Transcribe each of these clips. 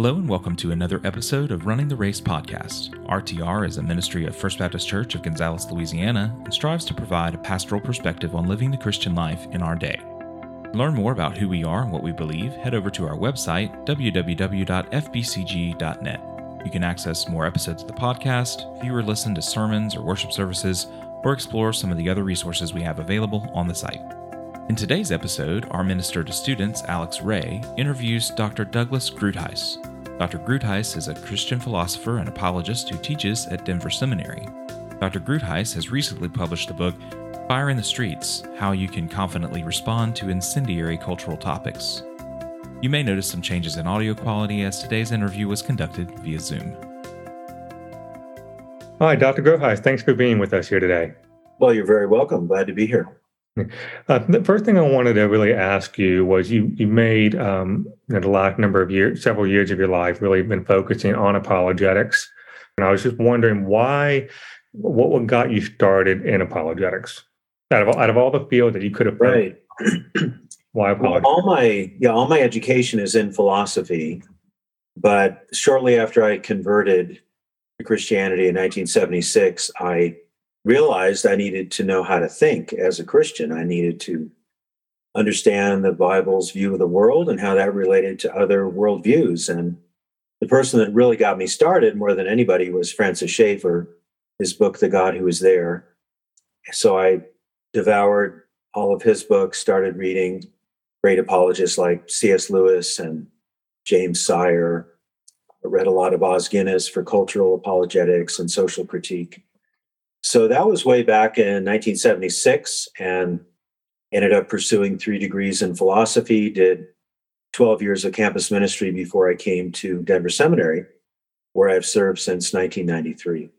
Hello and welcome to another episode of Running the Race podcast. RTR is a ministry of First Baptist Church of Gonzales, Louisiana, and strives to provide a pastoral perspective on living the Christian life in our day. To learn more about who we are and what we believe, head over to our website, www.fbcg.net. You can access more episodes of the podcast, view or listen to sermons or worship services, or explore some of the other resources we have available on the site. In today's episode, our minister to students, Alex Ray, interviews Dr. Douglas Groothuis. Dr. Groothuis is a Christian philosopher and apologist who teaches at Denver Seminary. Dr. Groothuis has recently published the book Fire in the Streets How You Can Confidently Respond to Incendiary Cultural Topics. You may notice some changes in audio quality as today's interview was conducted via Zoom. Hi, Dr. Groothuis. Thanks for being with us here today. Well, you're very welcome. Glad to be here. Uh, the first thing I wanted to really ask you was you you made um, you know, the last number of years, several years of your life, really been focusing on apologetics, and I was just wondering why, what what got you started in apologetics? Out of out of all the fields that you could have right, why apologetics? Well, all my yeah, all my education is in philosophy, but shortly after I converted to Christianity in 1976, I realized I needed to know how to think as a Christian. I needed to understand the Bible's view of the world and how that related to other worldviews. And the person that really got me started more than anybody was Francis Schaeffer, his book, The God Who Is There. So I devoured all of his books, started reading great apologists like C.S. Lewis and James Sire. I read a lot of Os Guinness for cultural apologetics and social critique. So that was way back in 1976 and ended up pursuing three degrees in philosophy, did 12 years of campus ministry before I came to Denver Seminary, where I've served since 1993.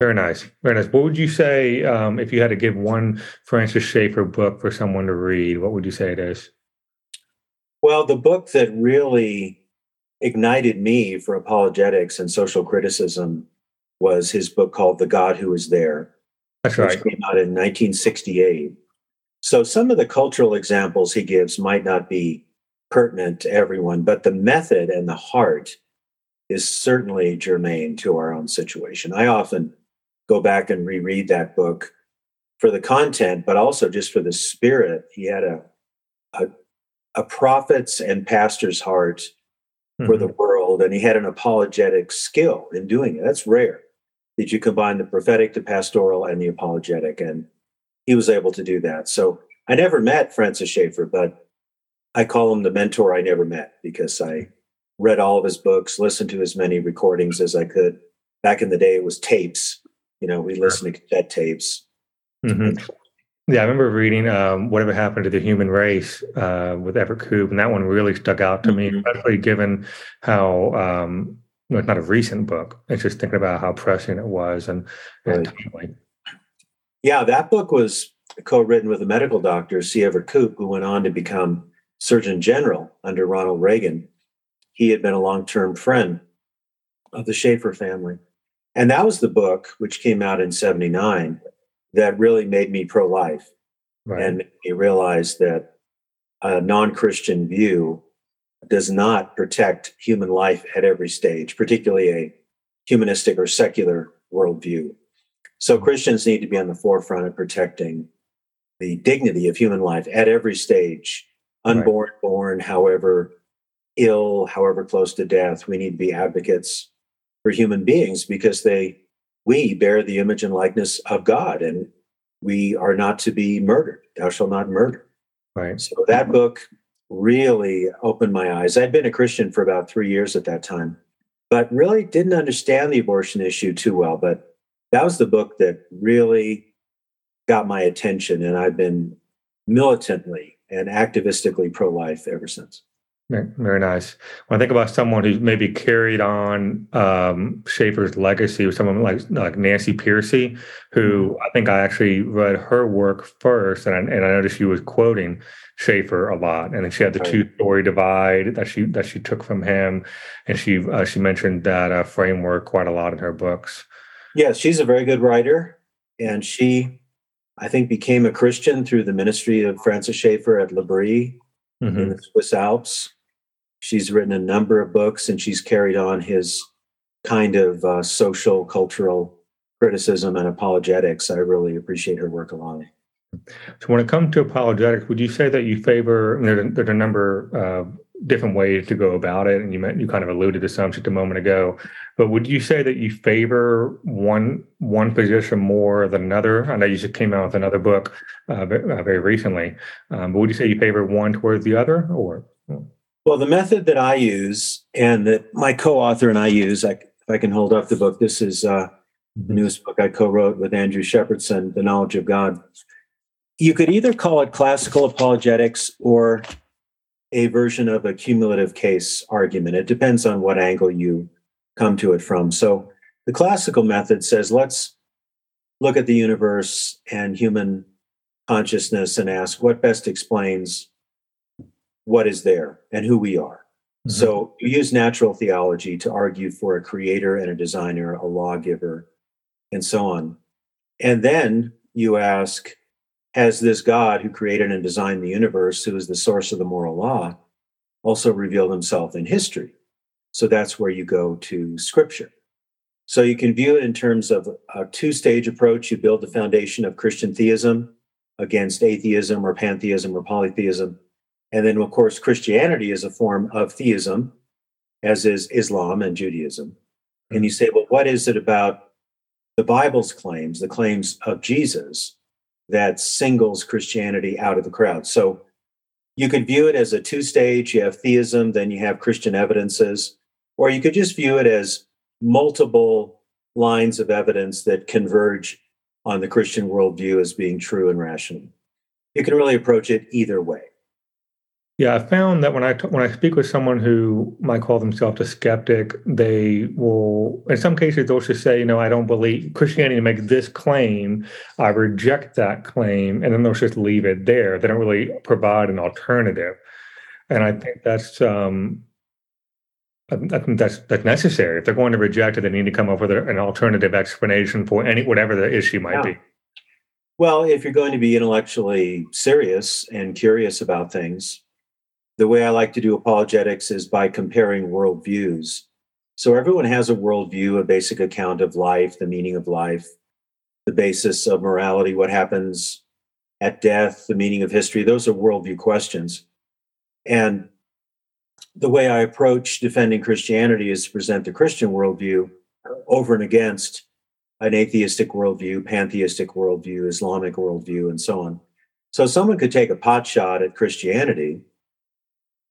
Very nice. Very nice. What would you say um, if you had to give one Francis Schaeffer book for someone to read? What would you say it is? Well, the book that really ignited me for apologetics and social criticism was his book called The God Who Is There. That's right. Which came out in 1968. So some of the cultural examples he gives might not be pertinent to everyone, but the method and the heart is certainly germane to our own situation. I often go back and reread that book for the content, but also just for the spirit. He had a a, a prophet's and pastor's heart mm-hmm. for the mm-hmm. world, and he had an apologetic skill in doing it. That's rare that you combine the prophetic, the pastoral, and the apologetic. And he was able to do that. So I never met Francis Schaeffer, but I call him the mentor I never met because I read all of his books, listened to as many recordings as I could. Back in the day, it was tapes. You know, we listened to cassette tapes. Mm-hmm. Yeah, I remember reading um, "Whatever Happened to the Human Race" uh, with Everett Koop, and that one really stuck out to mm-hmm. me, especially given how um, know, it's not a recent book. It's just thinking about how pressing it was and, and timely. Yeah, that book was co-written with a medical doctor, C. Everett Koop, who went on to become Surgeon General under Ronald Reagan. He had been a long-term friend of the Schaeffer family. And that was the book, which came out in 79, that really made me pro-life right. and made me realize that a non-Christian view does not protect human life at every stage, particularly a humanistic or secular worldview. So mm-hmm. Christians need to be on the forefront of protecting the dignity of human life at every stage, unborn, right. born, however ill, however close to death. We need to be advocates for human beings because they we bear the image and likeness of God and we are not to be murdered. Thou shalt not murder. Right. So that mm-hmm. book really opened my eyes. I'd been a Christian for about three years at that time, but really didn't understand the abortion issue too well. But that was the book that really got my attention, and I've been militantly and activistically pro life ever since. Very nice. When I think about someone who's maybe carried on um, Schaeffer's legacy, or someone like like Nancy Pearcey, who mm-hmm. I think I actually read her work first, and I, and I noticed she was quoting Schaeffer a lot, and then she had the two story divide that she that she took from him, and she uh, she mentioned that uh, framework quite a lot in her books. Yes, she's a very good writer, and she, I think, became a Christian through the ministry of Francis Schaeffer at L'Abri mm-hmm. in the Swiss Alps She's written a number of books and she's carried on his kind of uh, social, cultural criticism and apologetics. I really appreciate her work a lot. So, when it comes to apologetics, would you say that you favor? There's, there's a number of different ways to go about it, and you meant, you kind of alluded to some just a moment ago. But would you say that you favor one one position more than another? I know you just came out with another book uh, very uh, recently, um, but would you say you favor one towards the other, or? Well, the method that I use and that my co-author and I use, I, if I can hold up the book, this is uh, the newest book I co-wrote with Andrew Shepardson, "The Knowledge of God." You could either call it classical apologetics or a version of a cumulative case argument. It depends on what angle you come to it from. So the classical method says let's look at the universe and human consciousness and ask what best explains what is there and who we are. Mm-hmm. So you use natural theology to argue for a creator and a designer, a lawgiver, and so on. And then you ask, has this God who created and designed the universe, who is the source of the moral law, also revealed himself in history? So that's where you go to scripture. So you can view it in terms of a two stage approach. You build the foundation of Christian theism against atheism or pantheism or polytheism. And then, of course, Christianity is a form of theism, as is Islam and Judaism. And hmm. you say, well, what is it about the Bible's claims, the claims of Jesus, that singles Christianity out of the crowd? So you could view it as a two stage you have theism, then you have Christian evidences, or you could just view it as multiple lines of evidence that converge on the Christian worldview as being true and rational. You can really approach it either way. Yeah, I found that when I t- when I speak with someone who might call themselves a skeptic, they will, in some cases, they'll just say, you know, I don't believe Christianity makes this claim. I reject that claim, and then they'll just leave it there. They don't really provide an alternative, and I think that's um, I think that's that's necessary. If they're going to reject it, they need to come up with an alternative explanation for any whatever the issue might yeah. be. Well, if you're going to be intellectually serious and curious about things, the way I like to do apologetics is by comparing worldviews. So everyone has a worldview, a basic account of life, the meaning of life, the basis of morality, what happens at death, the meaning of history. Those are worldview questions. And the way I approach defending Christianity is to present the Christian worldview over and against an atheistic worldview, pantheistic worldview, Islamic worldview, and so on. So someone could take a pot shot at Christianity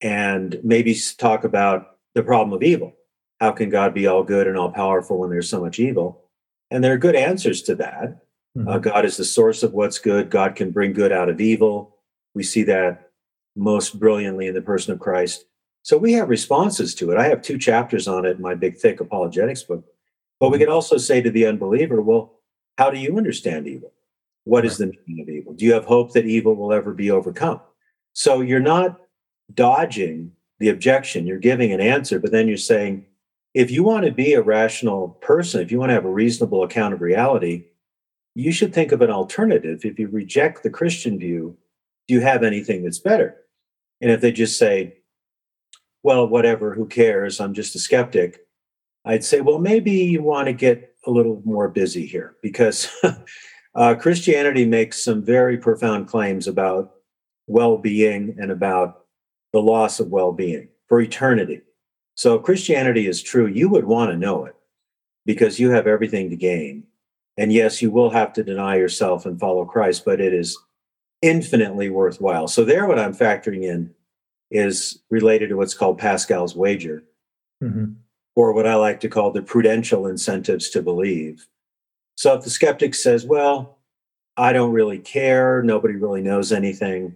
and maybe talk about the problem of evil. How can God be all good and all powerful when there's so much evil? And there are good answers to that. Mm-hmm. Uh, God is the source of what's good. God can bring good out of evil. We see that most brilliantly in the person of Christ. So we have responses to it. I have two chapters on it in my big, thick apologetics book. But we mm-hmm. could also say to the unbeliever, well, how do you understand evil? What is the meaning of evil? Do you have hope that evil will ever be overcome? So you're not dodging the objection. You're giving an answer, but then you're saying, if you want to be a rational person, if you want to have a reasonable account of reality, you should think of an alternative. If you reject the Christian view, do you have anything that's better? And if they just say, well, whatever, who cares? I'm just a skeptic. I'd say, well, maybe you want to get a little more busy here because uh, Christianity makes some very profound claims about well being and about the loss of well being for eternity. So, Christianity is true. You would want to know it because you have everything to gain. And yes, you will have to deny yourself and follow Christ, but it is infinitely worthwhile. So, there, what I'm factoring in is related to what's called Pascal's wager, mm-hmm. or what I like to call the prudential incentives to believe. So, if the skeptic says, Well, I don't really care, nobody really knows anything,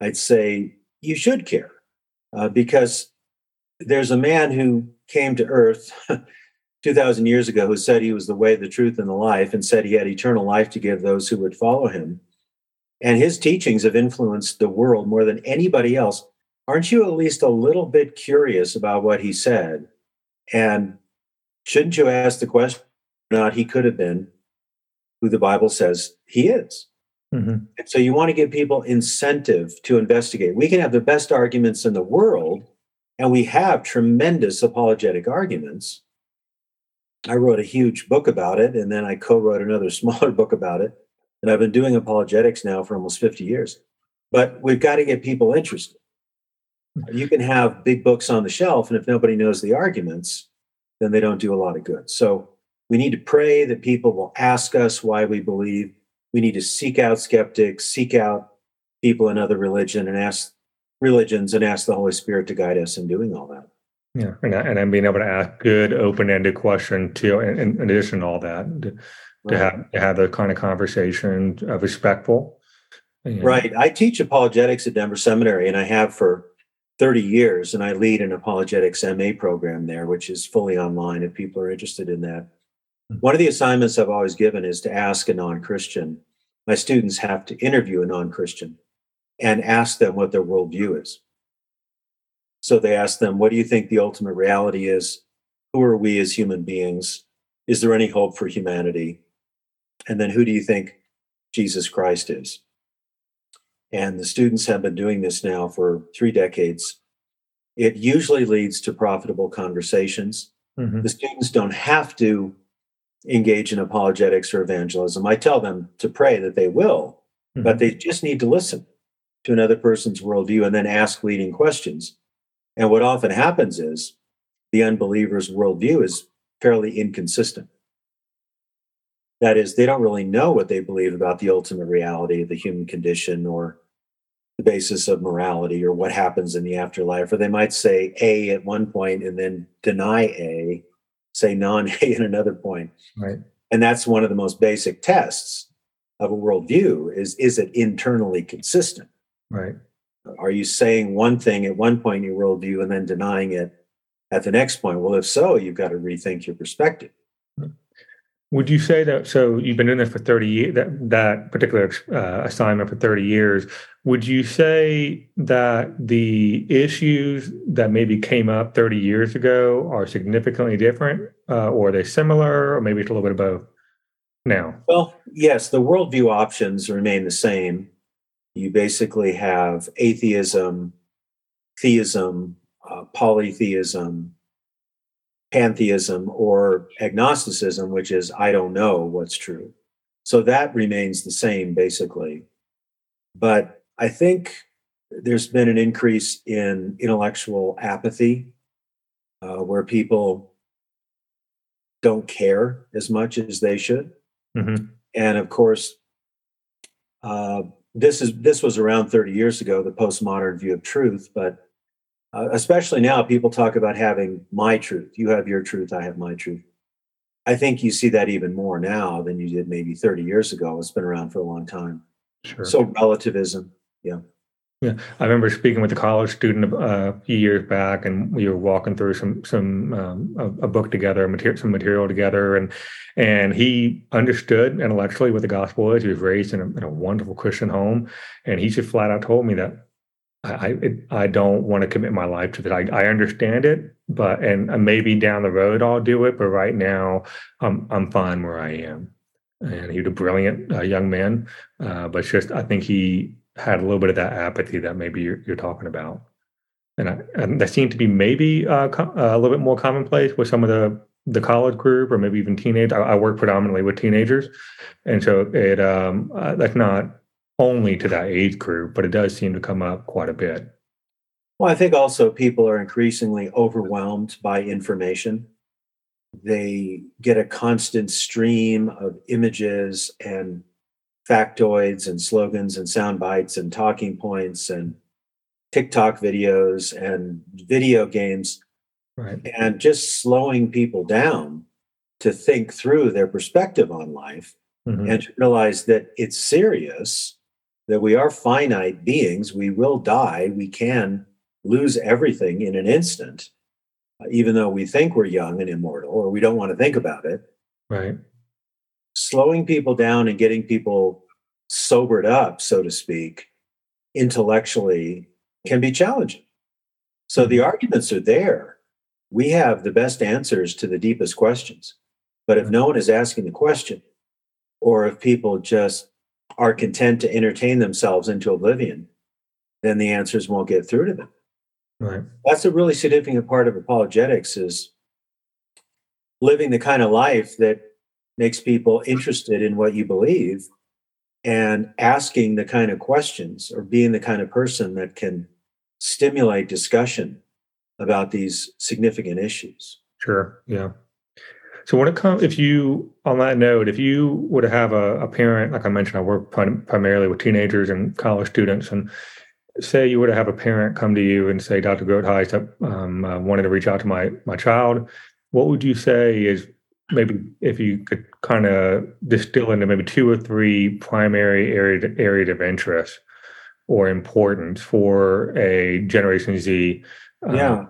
I'd say, you should care uh, because there's a man who came to earth 2000 years ago who said he was the way the truth and the life and said he had eternal life to give those who would follow him. And his teachings have influenced the world more than anybody else. Aren't you at least a little bit curious about what he said? And shouldn't you ask the question not he could have been who the bible says he is Mm-hmm. So you want to give people incentive to investigate. We can have the best arguments in the world, And we have tremendous apologetic arguments. I wrote a huge book about it, and then I co wrote another smaller book about it. And I've been doing apologetics now for almost 50 years. But we've got to get people interested. You can have big books on the shelf, and if nobody knows the arguments, then they don't do a lot of good. So we need to pray that people will ask us why we believe. We need to seek out skeptics, seek out people in other religion and ask religions and ask the Holy Spirit to guide us in doing all that. Yeah, and and then being able to ask good, open-ended question too, in, in addition to all that, to, right. to have to have the kind of conversation uh, respectful. Right. I teach apologetics at Denver Seminary, and I have for 30 years, and I lead an apologetics MA program there, which is fully online if people are interested in that. One of the assignments I've always given is to ask a non Christian. My students have to interview a non Christian and ask them what their worldview is. So they ask them, What do you think the ultimate reality is? Who are we as human beings? Is there any hope for humanity? And then who do you think Jesus Christ is? And the students have been doing this now for three decades. It usually leads to profitable conversations. Mm-hmm. The students don't have to engage in apologetics or evangelism. I tell them to pray that they will, mm-hmm. but they just need to listen to another person's worldview and then ask leading questions. And what often happens is the unbeliever's worldview is fairly inconsistent. That is, they don't really know what they believe about the ultimate reality of the human condition or the basis of morality or what happens in the afterlife. Or they might say A at one point and then deny A, say non A at another point. Right. And that's one of the most basic tests of a worldview is is it internally consistent? Right. Are you saying one thing at one point in your worldview and then denying it at the next point? Well, if so, you've got to rethink your perspective. Would you say that? So you've been doing this for thirty years. That that particular uh, assignment for thirty years. Would you say that the issues that maybe came up thirty years ago are significantly different, uh, or are they similar, or maybe it's a little bit of both? Now, well, yes, the worldview options remain the same. You basically have atheism, theism, uh, polytheism, pantheism or agnosticism, which is I don't know what's true. So that remains the same basically. But I think there's been an increase in intellectual apathy uh, where people don't care as much as they should. Mm-hmm. And of course, uh, this is this was around 30 years ago, the postmodern view of truth, but uh, especially now, people talk about having my truth. You have your truth, I have my truth. I think you see that even more now than you did maybe 30 years ago. It's been around for a long time. Sure. So relativism, yeah. Yeah, I remember speaking with a college student uh, a few years back, and we were walking through some some um, a, a, book together, material, some material together, and and he understood intellectually what the gospel is. He was raised in a, in a wonderful Christian home, and he just flat out told me that I I don't want to commit my life to that. I, I understand it, but and maybe down the road I'll do it. But right now, I'm I'm fine where I am. And he was a brilliant uh, young man, uh, but just I think he had a little bit of that apathy that maybe you're, you're talking about, and, I, and that seemed to be maybe uh, uh, a little bit more commonplace with some of the the college group or maybe even teenage. I, I work predominantly with teenagers, and so it um, uh, that's not only to that age group, but it does seem to come up quite a bit. Well, I think also people are increasingly overwhelmed by information. They get a constant stream of images and factoids and slogans and sound bites and talking points and TikTok videos and video games. Right. And just slowing people down to think through their perspective on life mm-hmm. and to realize that it's serious that we are finite beings. We will die. We can lose everything in an instant, uh, even though we think we're young and immortal, or we don't want to think about it. Right. Slowing people down and getting people sobered up, so to speak, intellectually can be challenging. So the mm-hmm. arguments are there. We have the best answers to the deepest questions. But if no one is asking the question, or if people just are content to entertain themselves into oblivion, then the answers won't get through to them. Right. That's a really significant part of apologetics is living the kind of life that makes people interested in what you believe and asking the kind of questions or being the kind of person that can stimulate discussion about these significant issues. Sure. Yeah. So when it comes, if you, on that note, if you were to have a, a parent, like I mentioned, I work prim- primarily with teenagers and college students, and say you were to have a parent come to you and say, Dr. Groothuis, um, uh, wanted to reach out to my my child, what would you say is maybe if you could kind of distill into maybe two or three primary area areas of interest or importance for a Generation Z? Um, yeah.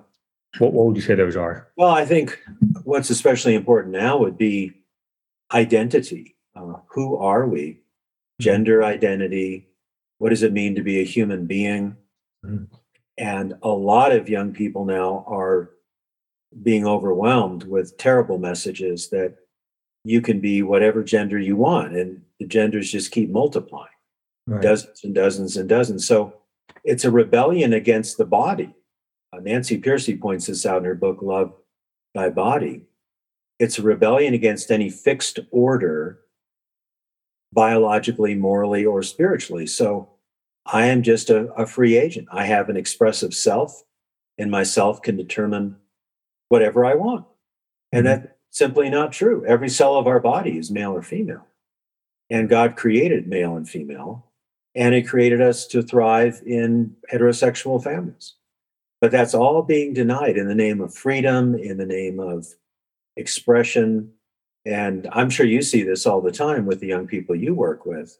What, what would you say those are? Well, I think what's especially important now would be identity. Uh, who are we? Mm-hmm. Gender identity. What does it mean to be a human being? Mm-hmm. And a lot of young people now are being overwhelmed with terrible messages that you can be whatever gender you want and the genders just keep multiplying right. dozens and dozens and dozens so it's a rebellion against the body nancy pearcey points this out in her book love thy body it's a rebellion against any fixed order biologically morally or spiritually so i am just a, a free agent i have an expressive self and myself can determine whatever I want. And mm-hmm. that's simply not true. Every cell of our body is male or female. And God created male and female, and He created us to thrive in heterosexual families. But that's all being denied in the name of freedom, in the name of expression. And I'm sure you see this all the time with the young people you work with.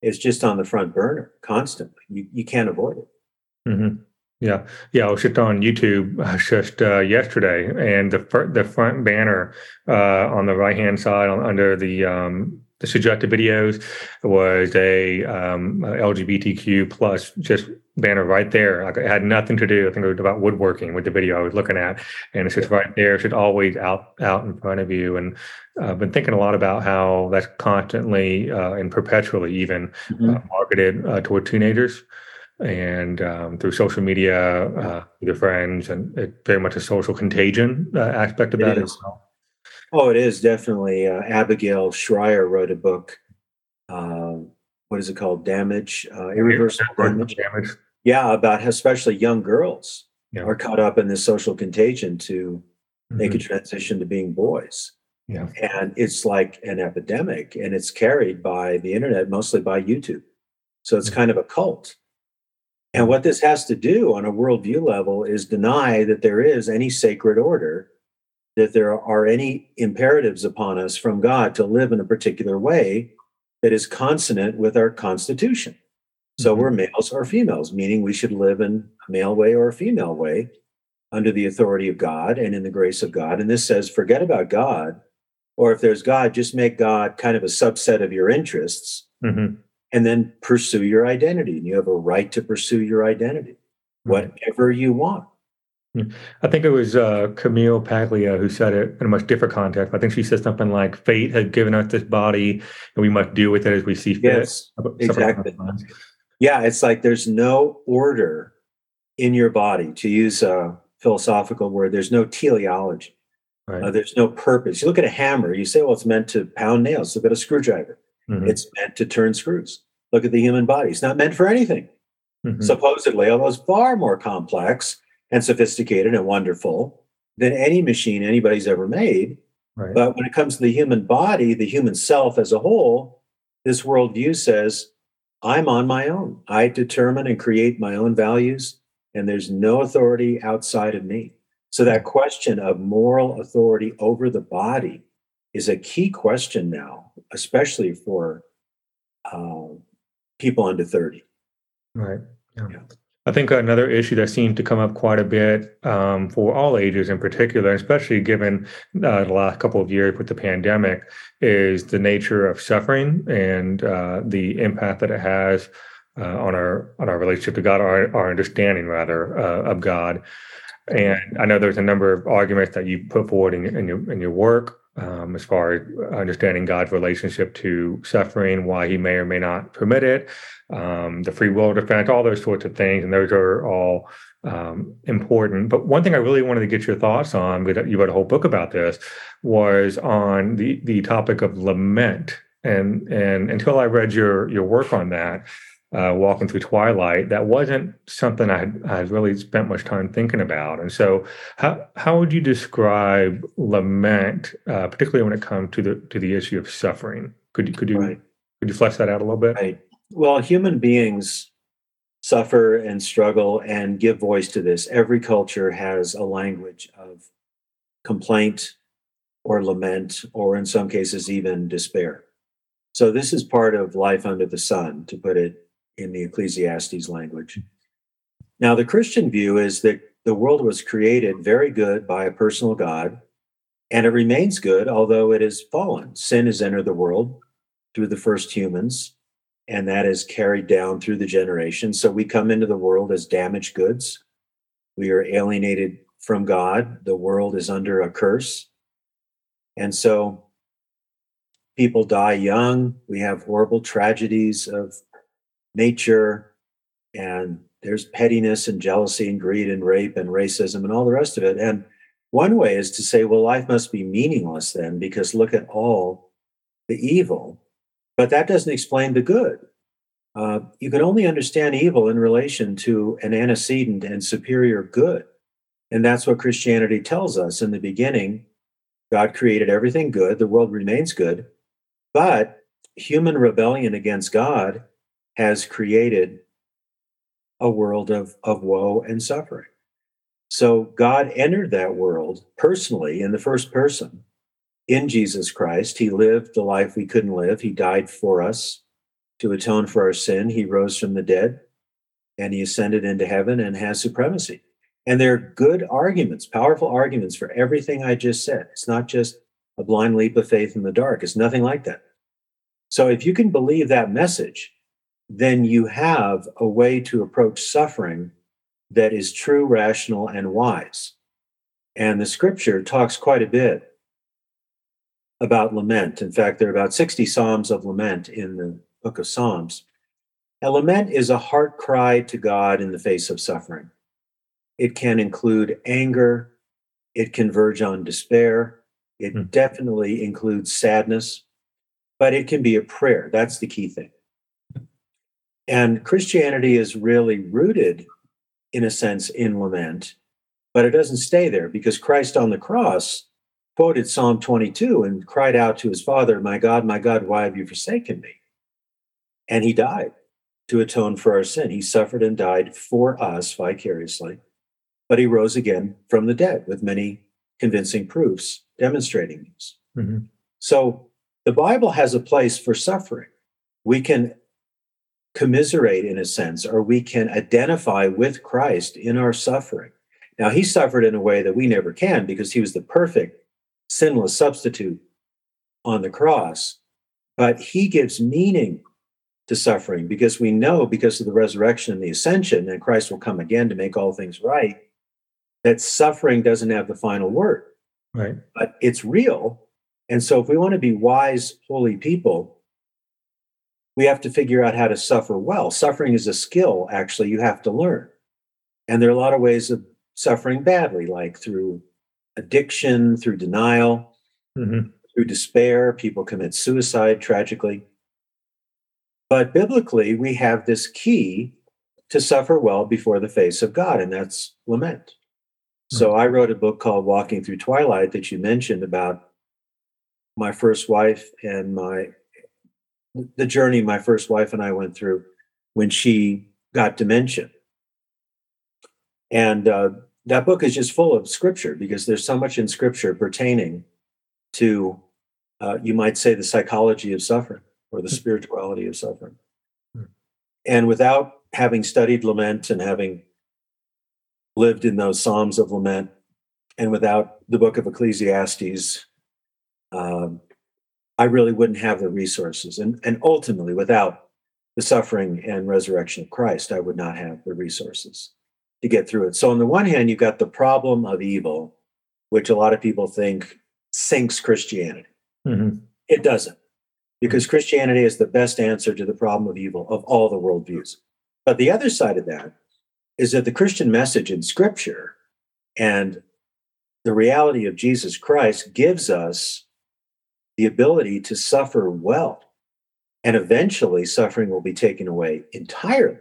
It's just on the front burner constantly. You, you can't avoid it. Mm-hmm. Yeah, yeah. I was just on YouTube uh, just uh, yesterday, and the the front banner uh, on the right hand side, on, under the um, the suggested videos, was a um, LGBTQ plus just banner right there. Like it had nothing to do. I think it was about woodworking with the video I was looking at, and it's just right there. It's just always out out in front of you. And uh, I've been thinking a lot about how that's constantly uh, and perpetually even mm-hmm. Uh, marketed toward teenagers and um, through social media uh, with your friends, and it, very much a social contagion uh, aspect of it that is. as well. Oh, it is definitely. Uh, Abigail Shrier wrote a book. Uh, what is it called? Damage, uh, irreversible damage. damage. Yeah, about especially young girls yeah. are caught up in this social contagion to mm-hmm. make a mm-hmm. transition to being boys. Yeah. And it's like an epidemic, and it's carried by the internet, mostly by YouTube. So it's mm-hmm. kind of a cult. And what this has to do on a worldview level is deny that there is any sacred order, that there are any imperatives upon us from God to live in a particular way that is consonant with our Constitution. So mm-hmm. we're males or females, meaning we should live in a male way or a female way under the authority of God and in the grace of God. And this says, forget about God, or if there's God, just make God kind of a subset of your interests. Mm-hmm and then pursue your identity. And you have a right to pursue your identity, whatever you want. Hmm. I think it was uh, Camille Paglia who said it in a much different context. I think she said something like, "Fate has given us this body, and we must deal with it as we see fit." Yes, exactly. Yeah, it's like there's no order in your body. To use a philosophical word, there's no teleology. Right. Uh, there's no purpose. You look at a hammer, you say, "Well, it's meant to pound nails." Look at a screwdriver. Mm-hmm. It's meant to turn screws. Look at the human body. It's not meant for anything. Mm-hmm. Supposedly, although it's far more complex and sophisticated and wonderful than any machine anybody's ever made. Right. But when it comes to the human body, the human self as a whole, this worldview says, I'm on my own. I determine and create my own values, and there's no authority outside of me. So, that question of moral authority over the body is a key question now, especially for uh, people under 30. Right. Yeah. yeah. I think another issue that seems to come up quite a bit um, for all ages in particular, especially given uh, the last couple of years with the pandemic, is the nature of suffering and uh, the impact that it has uh, on our on our relationship to God, our, our understanding rather uh, of God. And I know there's a number of arguments that you put forward in, in your in your work um, as far as understanding God's relationship to suffering, why He may or may not permit it, um, the free will defense, all those sorts of things, and those are all um, important. But one thing I really wanted to get your thoughts on, you wrote a whole book about this, was on the the topic of lament. And and until I read your your work on that, uh, walking through twilight, that wasn't something I had, I had really spent much time thinking about. And so, how how would you describe lament, uh, particularly when it comes to the to the issue of suffering? Could you could you right. could you flesh that out a little bit? Right. Well, human beings suffer and struggle and give voice to this. Every culture has a language of complaint or lament, or in some cases, even despair. So, this is part of life under the sun, to put it in the Ecclesiastes language. Now, the Christian view is that the world was created very good by a personal God, and it remains good, although it has fallen. Sin has entered the world through the first humans, and that is carried down through the generations. So we come into the world as damaged goods. We are alienated from God. The world is under a curse. And so people die young. We have horrible tragedies of nature, and there's pettiness and jealousy and greed and rape and racism and all the rest of it. And one way is to say, well, life must be meaningless then, because look at all the evil but that doesn't explain the good. Uh, you can only understand evil in relation to an antecedent and superior good. And that's what Christianity tells us. In the beginning, God created everything good, the world remains good, but human rebellion against God has created a world of, of woe and suffering. So God entered that world personally in the first person in Jesus Christ. He lived the life we couldn't live. He died for us to atone for our sin. He rose from the dead and he ascended into heaven and has supremacy. And there are good arguments, powerful arguments for everything I just said. It's not just a blind leap of faith in the dark, it's nothing like that. So if you can believe that message, then you have a way to approach suffering that is true, rational, and wise. And the scripture talks quite a bit about lament. In fact, there are about 60 Psalms of lament in the book of Psalms. A lament is a heart cry to God in the face of suffering. It can include anger, it can verge on despair, it mm. definitely includes sadness, but it can be a prayer. That's the key thing. And Christianity is really rooted, in a sense, in lament, but it doesn't stay there because Christ on the cross quoted Psalm 22 and cried out to his father, My God, my God, why have you forsaken me? And he died to atone for our sin. He suffered and died for us vicariously, but he rose again from the dead with many convincing proofs demonstrating this. Mm-hmm. So the Bible has a place for suffering. We can commiserate in a sense, or we can identify with Christ in our suffering. Now, he suffered in a way that we never can because he was the perfect sinless substitute on the cross. But he gives meaning to suffering because we know, because of the resurrection and the ascension, and Christ will come again to make all things right, that suffering doesn't have the final word. Right. But it's real. And so if we want to be wise, holy people, we have to figure out how to suffer well. Suffering is a skill, actually, you have to learn. And there are a lot of ways of suffering badly, like through addiction, through denial, mm-hmm. through despair. People commit suicide tragically. But biblically, we have this key to suffer well before the face of God, and that's lament. Mm-hmm. So I wrote a book called Walking Through Twilight that you mentioned about my first wife and my the journey my first wife and I went through when she got dementia. And uh, that book is just full of scripture because there's so much in scripture pertaining to, uh, you might say, the psychology of suffering or the hmm. spirituality of suffering. Hmm. And without having studied lament and having lived in those Psalms of lament, and without the book of Ecclesiastes, um, I really wouldn't have the resources. And, and ultimately, without the suffering and resurrection of Christ, I would not have the resources to get through it. So on the one hand, you've got the problem of evil, which a lot of people think sinks Christianity. Mm-hmm. It doesn't, because Christianity is the best answer to the problem of evil of all the worldviews. But the other side of that is that the Christian message in Scripture and the reality of Jesus Christ gives us the ability to suffer well. And eventually, suffering will be taken away entirely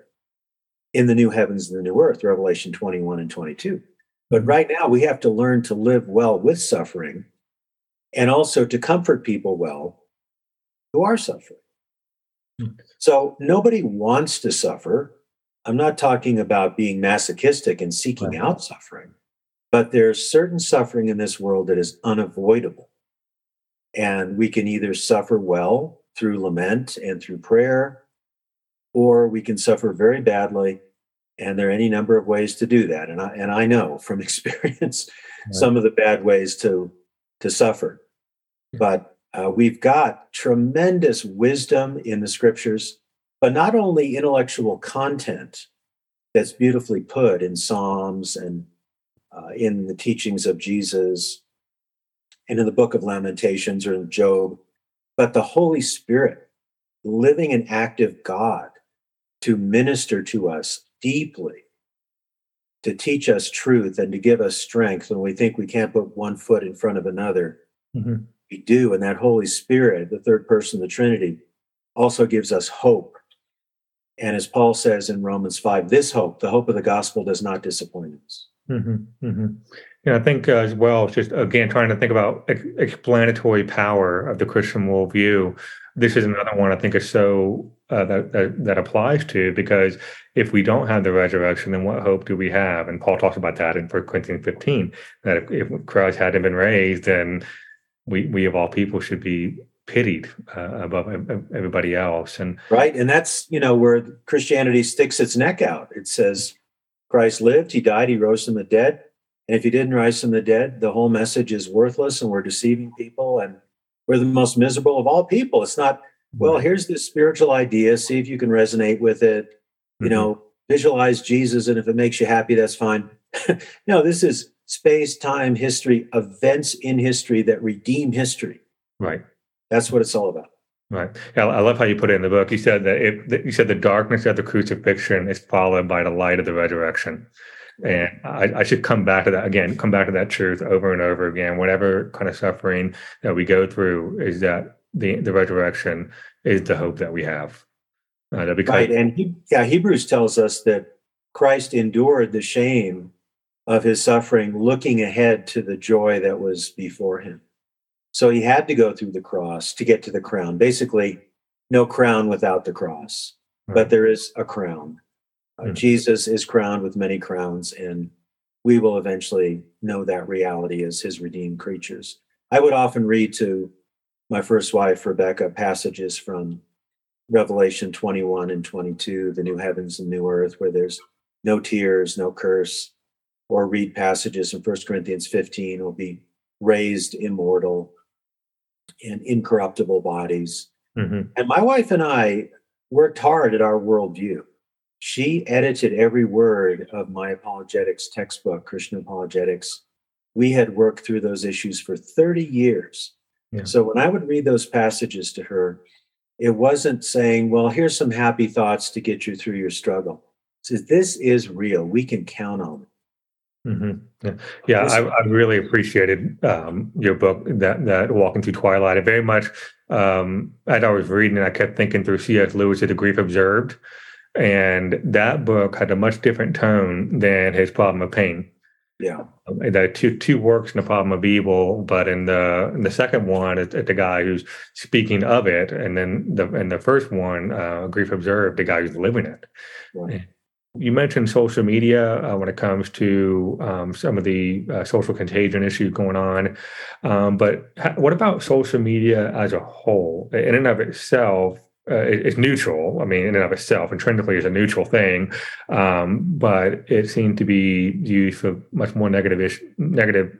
in the new heavens and the new earth, Revelation 21 and 22. But right now, we have to learn to live well with suffering and also to comfort people well who are suffering. Mm. So, nobody wants to suffer. I'm not talking about being masochistic and seeking right. out suffering, but there's certain suffering in this world that is unavoidable. And we can either suffer well through lament and through prayer, or we can suffer very badly. And there are any number of ways to do that. And I, and I know from experience right. some of the bad ways to, to suffer. But uh, we've got tremendous wisdom in the scriptures, but not only intellectual content that's beautifully put in Psalms and uh, in the teachings of Jesus and in the book of Lamentations or in Job, but the Holy Spirit, living and active God to minister to us deeply, to teach us truth and to give us strength when we think we can't put one foot in front of another. Mm-hmm. We do. And that Holy Spirit, the third person of the Trinity, also gives us hope. And as Paul says in Romans 5, this hope, the hope of the gospel, does not disappoint us. Mm-hmm, mm-hmm. Yeah, I think uh, as well, just again trying to think about ex- explanatory power of the Christian worldview. This is another one I think is so uh, that, that, that applies to because if we don't have the resurrection, then what hope do we have? And Paul talks about that in 1 Corinthians 15 that if, if Christ hadn't been raised, then we we of all people should be pitied uh, above everybody else. And right, and that's you know where Christianity sticks its neck out. It says Christ lived, he died, he rose from the dead. And if he didn't rise from the dead, the whole message is worthless and we're deceiving people and we're the most miserable of all people. It's not, well, here's this spiritual idea, see if you can resonate with it. You mm-hmm. know, visualize Jesus, and if it makes you happy, that's fine. no, this is space, time, history, events in history that redeem history. Right. That's what it's all about. Right. I love how you put it in the book. You said that it, you said the darkness of the crucifixion is followed by the light of the resurrection. And I, I, should come back to that again, come back to that truth over and over again. Whatever kind of suffering that we go through is that the, the resurrection is the hope that we have. Uh, because, right. And he, yeah, Hebrews tells us that Christ endured the shame of his suffering, looking ahead to the joy that was before him. So he had to go through the cross to get to the crown. Basically, no crown without the cross, right. but there is a crown. Uh, mm-hmm. Jesus is crowned with many crowns, and we will eventually know that reality as his redeemed creatures. I would often read to my first wife, Rebecca, passages from Revelation 21 and 22, the new heavens and new earth, where there's no tears, no curse, or read passages in 1 Corinthians 15 will be raised immortal and incorruptible bodies. Mm-hmm. And my wife and I worked hard at our worldview. She edited every word of my apologetics textbook, Christian Apologetics. We had worked through those issues for 30 years. Yeah. So when I would read those passages to her, it wasn't saying, well, here's some happy thoughts to get you through your struggle. Says, this is real. We can count on it. Mm-hmm. Yeah, yeah I, I, really appreciated um, your book that that Walking Through Twilight. I very much um, as I was reading, it, I kept thinking through C.S. Lewis' The Grief Observed, and that book had a much different tone than his Problem of Pain. Yeah, the two two works in the Problem of Evil, but in the in the second one, it's, it's the guy who's speaking of it, and then the in the first one, uh, Grief Observed, the guy who's living it. Right. You mentioned social media uh, when it comes to um, some of the uh, social contagion issues going on. Um, but ha- what about social media as a whole? In and of itself, uh, it's neutral. I mean, in and of itself, intrinsically, is a neutral thing. Um, but it seemed to be used for much more negative ish, negative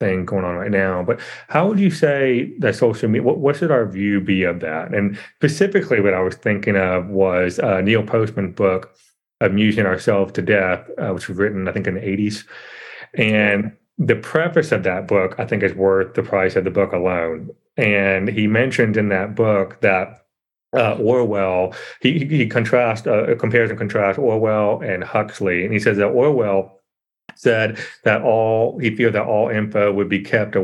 thing going on right now. But how would you say that social media? What, what should our view be of that? And specifically, what I was thinking of was uh, Neil Postman's book amusing ourselves to death, uh, which was written, I think, in the 80s. And the preface of that book, I think, is worth the price of the book alone. And he mentioned in that book that uh, Orwell. He he contrast uh, compares and contrasts Orwell and Huxley, and he says that Orwell said that all he feared that all info would be kept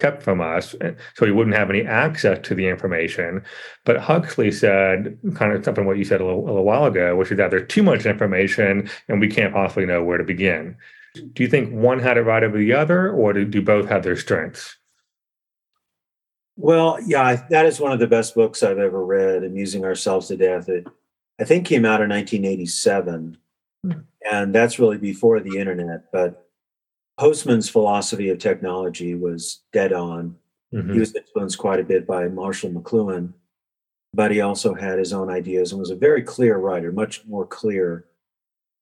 kept from us, so he wouldn't have any access to the information. But Huxley said kind of something what you said a little, a little while ago, which is that there's too much information and we can't possibly know where to begin. Do you think one had it right over the other, or do, do both have their strengths? Well, yeah, that is one of the best books I've ever read, Amusing Ourselves to Death. It, I think, came out in 1987. Hmm. And that's really before the internet. But Postman's philosophy of technology was dead on. Mm-hmm. He was influenced quite a bit by Marshall McLuhan, but he also had his own ideas and was a very clear writer, much more clear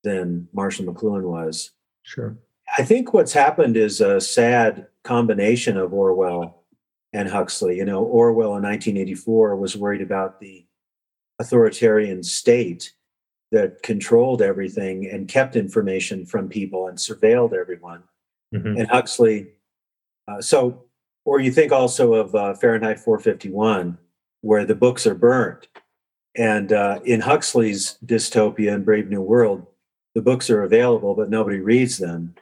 than Marshall McLuhan was. Sure. I think what's happened is a sad combination of Orwell and Huxley. You know, Orwell in 1984 was worried about the authoritarian state that controlled everything and kept information from people and surveilled everyone mm-hmm. and Huxley. Uh, so, or you think also of uh, Fahrenheit 451, where the books are burned. And uh, in Huxley's dystopia and Brave New World, the books are available, but nobody reads them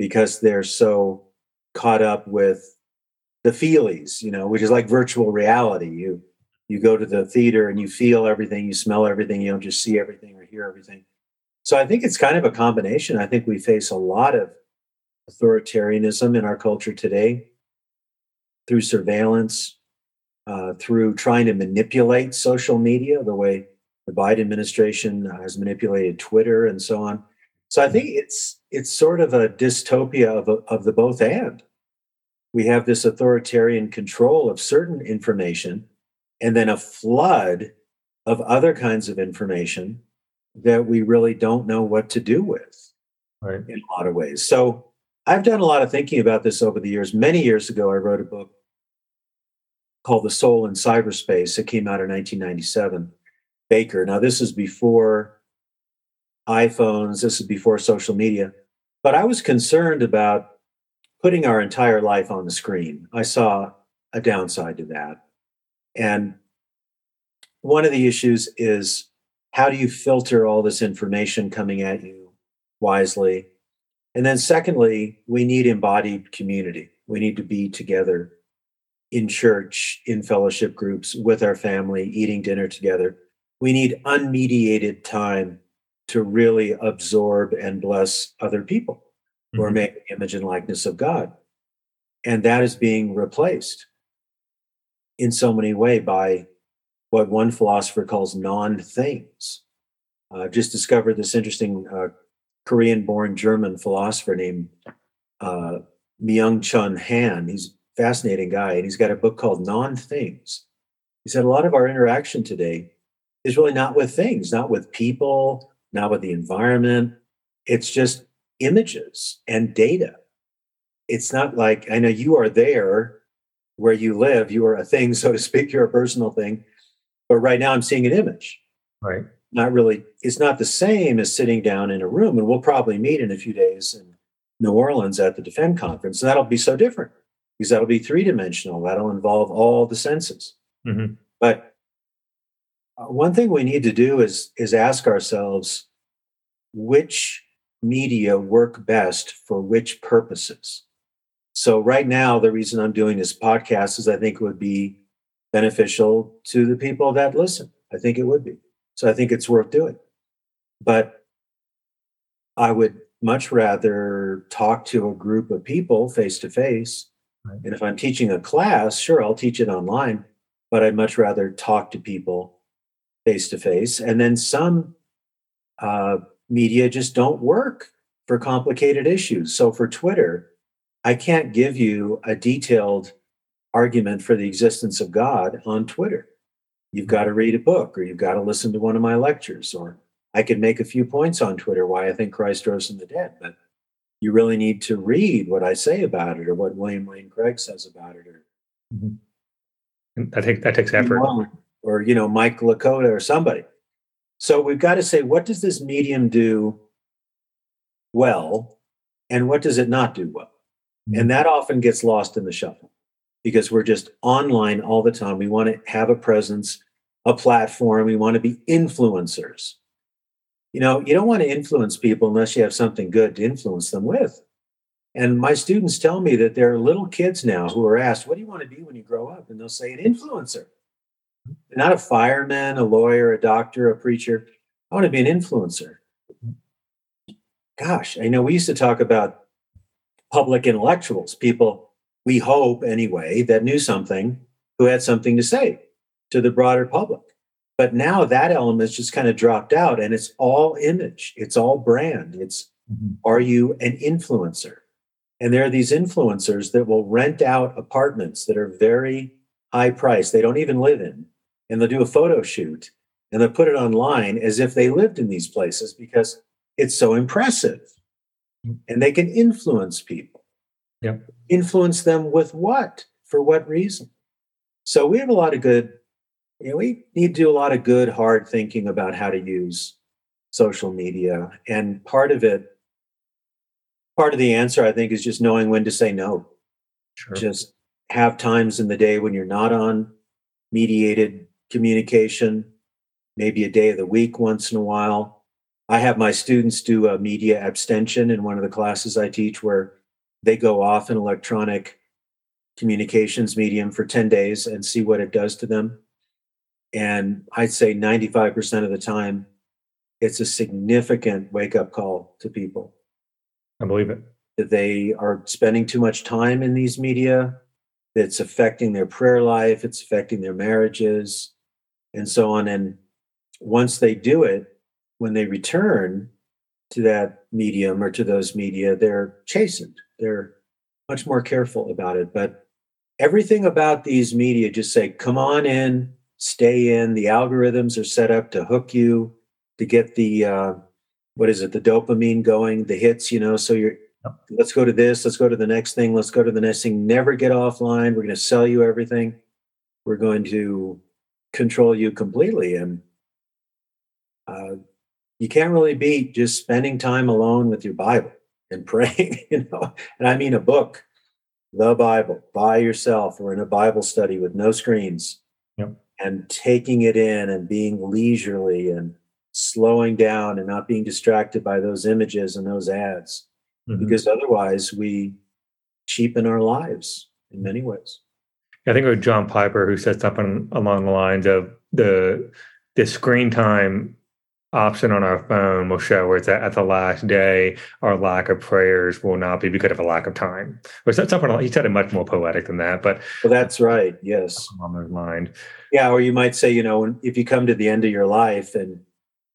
because they're so caught up with the feelies, you know, which is like virtual reality. You you go to the theater and you feel everything, you smell everything, you don't just see everything or hear everything. So I think it's kind of a combination. I think we face a lot of authoritarianism in our culture today through surveillance, uh, through trying to manipulate social media, the way the Biden administration has manipulated Twitter and so on. So I think it's it's sort of a dystopia of, a, of the both and. We have this authoritarian control of certain information and then a flood of other kinds of information that we really don't know what to do with right. in a lot of ways. So I've done a lot of thinking about this over the years. Many years ago, I wrote a book called The Soul in Cyberspace. It came out in 1997. Baker. Now, this is before iPhones, this is before social media, but I was concerned about putting our entire life on the screen. I saw a downside to that. And one of the issues is how do you filter all this information coming at you wisely? And then, secondly, we need embodied community. We need to be together in church, in fellowship groups, with our family, eating dinner together. We need unmediated time to really absorb and bless other people mm-hmm. who are made in the image and likeness of God. And that is being replaced in so many ways by what one philosopher calls non things. Uh, just discovered this interesting uh, Korean born German philosopher named uh, Byung-Chul Han. He's a fascinating guy, and he's got a book called Non Things. He said a lot of our interaction today is really not with things, not with people, not with the environment. It's just images and data. It's not like I know you are there where you live, you are a thing, so to speak, you're a personal thing. But right now I'm seeing an image. Right not really it's not the same as sitting down in a room and we'll probably meet in a few days in new orleans at the defend conference and that'll be so different because that'll be three dimensional that'll involve all the senses mm-hmm. but uh, one thing we need to do is is ask ourselves which media work best for which purposes so right now the reason i'm doing this podcast is i think it would be beneficial to the people that listen i think it would be so I think it's worth doing. But I would much rather talk to a group of people face to face. And if I'm teaching a class, sure, I'll teach it online, but I'd much rather talk to people face to face. And then some uh, media just don't work for complicated issues. So for Twitter, I can't give you a detailed argument for the existence of God on Twitter you've got to read a book or you've got to listen to one of my lectures or i could make a few points on twitter why i think christ rose from the dead but you really need to read what i say about it or what william lane craig says about it or mm-hmm. i think that takes effort or you know mike licona or somebody so we've got to say what does this medium do well and what does it not do well mm-hmm. and that often gets lost in the shuffle because we're just online all the time we want to have a presence a platform. We want to be influencers. You know, you don't want to influence people unless you have something good to influence them with. And my students tell me that there are little kids now who are asked, What do you want to be when you grow up? And they'll say, An influencer. Not a fireman, a lawyer, a doctor, a preacher. I want to be an influencer. Gosh, I know we used to talk about public intellectuals, people we hope anyway that knew something who had something to say to the broader public. But now that element's just kind of dropped out and it's all image, it's all brand. It's mm-hmm. are you an influencer? And there are these influencers that will rent out apartments that are very high priced, they don't even live in, and they'll do a photo shoot and they'll put it online as if they lived in these places because it's so impressive. Mm. And they can influence people. Yep. Influence them with what? For what reason? So we have a lot of good, you know, we need to do a lot of good, hard thinking about how to use social media. And part of it part of the answer, I think, is just knowing when to say no. Sure. Just have times in the day when you're not on mediated communication, maybe a day of the week once in a while. I have my students do a media abstention in one of the classes I teach where they go off an electronic communications medium for 10 days and see what it does to them. And I'd say 95% of the time, it's a significant wake up call to people. I believe it. That they are spending too much time in these media, it's affecting their prayer life, it's affecting their marriages, and so on. And once they do it, when they return to that medium or to those media, they're chastened. They're much more careful about it. But everything about these media just say, come on in, stay in. The algorithms are set up to hook you, to get the uh, what is it the dopamine going the hits you know so you're let's go to this let's go to the next thing let's go to the next thing never get offline we're going to sell you everything we're going to control you completely and uh, you can't really beat just spending time alone with your bible and praying you know and i mean a book the bible by yourself or in a bible study with no screens yep. and taking it in and being leisurely and slowing down and not being distracted by those images and those ads mm-hmm. because otherwise we cheapen our lives in many ways i think it was john piper who said something along the lines of the the screen time option on our phone will show where it's at, at the last day. Our lack of prayers will not be because of a lack of time. Or something he said it much more poetic than that but well that's right. Yes. on their mind yeah or you might say you know if you come to the end of your life and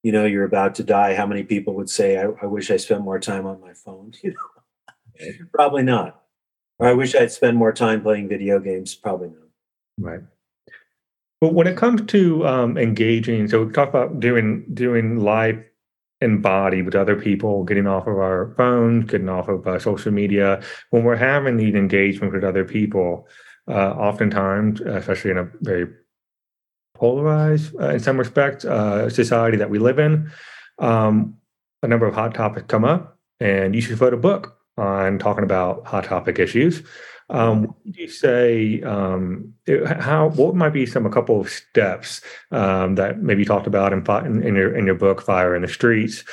you know you're about to die how many people would say i, I wish i spent more time on my phone? You know? Probably not i wish i'd spend more time playing video games probably not right but when it comes to um, engaging so we talk about doing doing life in body with other people getting off of our phones getting off of uh, social media when we're having these engagements with other people uh, oftentimes especially in a very polarized uh, in some respects uh, society that we live in. Um, a number of hot topics come up, and you should write a book on talking about hot topic issues. Um, what would you say? Um, how? What might be some a couple of steps um, that maybe you talked about in, in, in, your in your book, Fire in the Streets,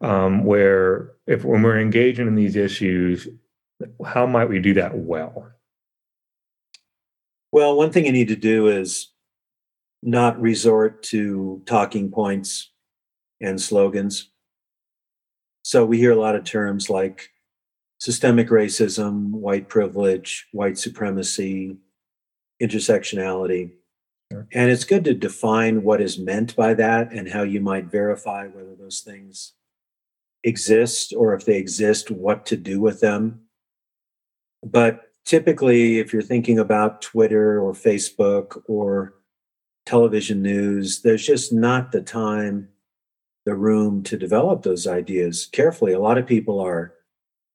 um, where if when we're engaging in these issues, how might we do that well? Well, one thing you need to do is not resort to talking points and slogans. So we hear a lot of terms like systemic racism, white privilege, white supremacy, intersectionality. Sure. And it's good to define what is meant by that and how you might verify whether those things exist or if they exist, what to do with them. But typically, if you're thinking about Twitter or Facebook or television news. There's just not the time, the room to develop those ideas carefully. A lot of people are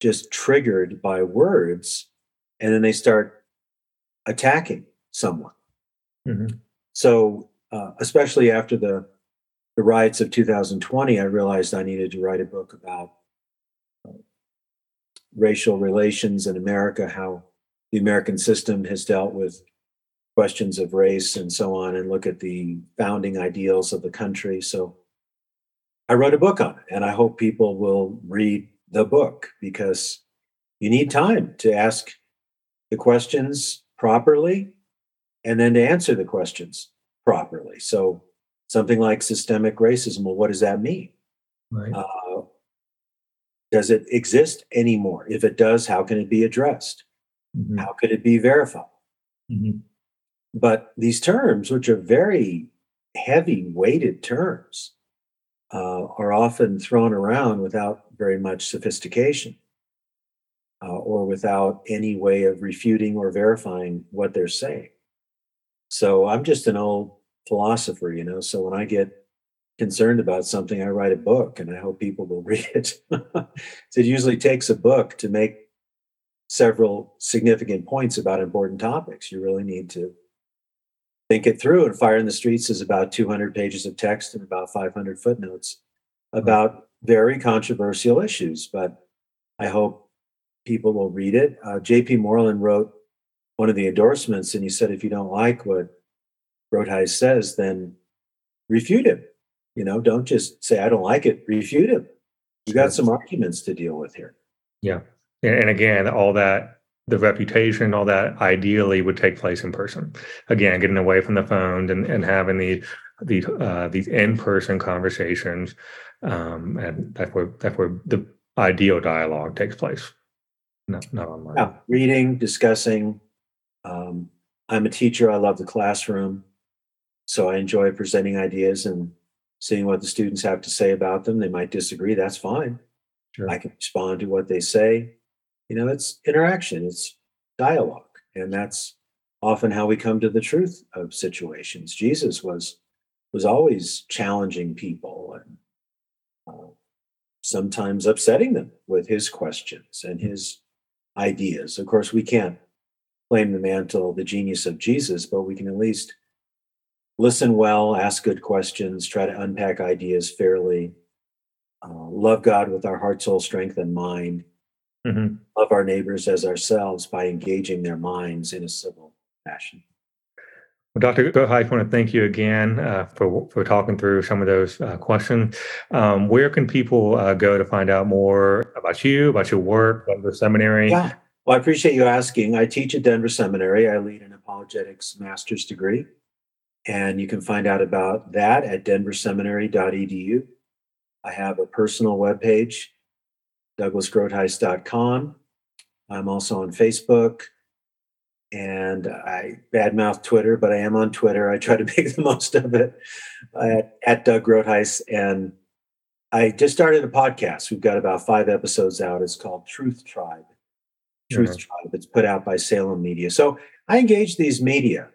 just triggered by words and then they start attacking someone. Mm-hmm. So, uh, especially after the the riots of 2020, I realized I needed to write a book about uh, racial relations in America, how the American system has dealt with questions of race and so on and look at the founding ideals of the country. So I wrote a book on it, and I hope people will read the book because you need time to ask the questions properly and then to answer the questions properly. So something like systemic racism, well, what does that mean? Right. Uh, does it exist anymore? If it does, how can it be addressed? Mhm. How could it be verified? Mhm. But these terms, which are very heavy weighted terms, uh, are often thrown around without very much sophistication uh, or without any way of refuting or verifying what they're saying. So I'm just an old philosopher, you know. So when I get concerned about something, I write a book and I hope people will read it. so it usually takes a book to make several significant points about important topics. You really need to think it through. And Fire in the Streets is about 200 pages of text and about 500 footnotes about very controversial issues. But I hope people will read it. Uh, J.P. Moreland wrote one of the endorsements, and he said, if you don't like what Groothuis says, then refute him. You know, don't just say, I don't like it, refute him. You got some arguments to deal with here. Yeah. And again, all that, the reputation, all that ideally would take place in person. Again, getting away from the phone and, and having the, the, uh, these in-person conversations. Um, and that's where, that's where the ideal dialogue takes place. Not, not online. Yeah, reading, discussing. Um, I'm a teacher. I love the classroom. So I enjoy presenting ideas and seeing what the students have to say about them. They might disagree. That's fine. Sure. I can respond to what they say. You know, it's interaction, it's dialogue. And that's often how we come to the truth of situations. Jesus was was always challenging people and uh, sometimes upsetting them with his questions and his ideas. Of course, we can't claim the mantle, the genius of Jesus, but we can at least listen well, ask good questions, try to unpack ideas fairly, uh, love God with our heart, soul, strength, and mind, Mhm. love our neighbors as ourselves by engaging their minds in a civil fashion. Well, Dr. Groothuis, I want to thank you again uh, for for talking through some of those uh, questions. Um, where can people uh, go to find out more about you, about your work, about the seminary? Yeah. Well, I appreciate you asking. I teach at Denver Seminary. I lead an apologetics master's degree. And you can find out about that at denverseminary.edu. I have a personal webpage, douglasgroothuis.com. I'm also on Facebook and I badmouth Twitter, but I am on Twitter. I try to make the most of it at, at Doug Groothuis. And I just started a podcast. We've got about five episodes out. It's called Truth Tribe. Truth Mhm. Tribe. It's put out by Salem Media. So I engage these media.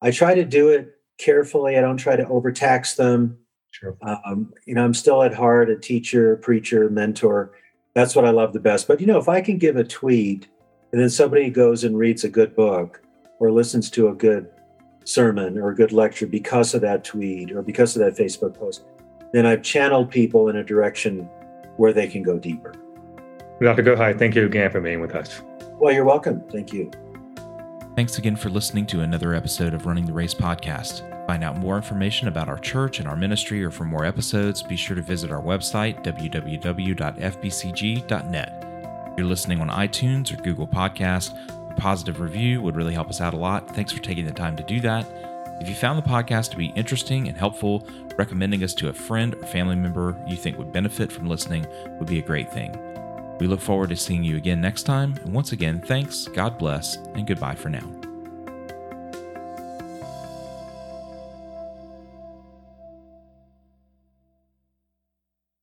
I try to do it carefully. I don't try to overtax them. Sure. Um, you know, I'm still at heart a teacher, preacher, mentor. That's what I love the best. But you know, if I can give a tweet and then somebody goes and reads a good book or listens to a good sermon or a good lecture because of that tweet or because of that Facebook post, then I've channeled people in a direction where they can go deeper. Dr. Groothuis, thank you again for being with us. Well, you're welcome. Thank you. Thanks again for listening to another episode of Running the Race podcast. Find out more information about our church and our ministry, or for more episodes, be sure to visit our website, www.fbcg.net. If you're listening on iTunes or Google Podcast, a positive review would really help us out a lot. Thanks for taking the time to do that. If you found the podcast to be interesting and helpful, recommending us to a friend or family member you think would benefit from listening would be a great thing. We look forward to seeing you again next time. And once again, thanks, God bless, and goodbye for now.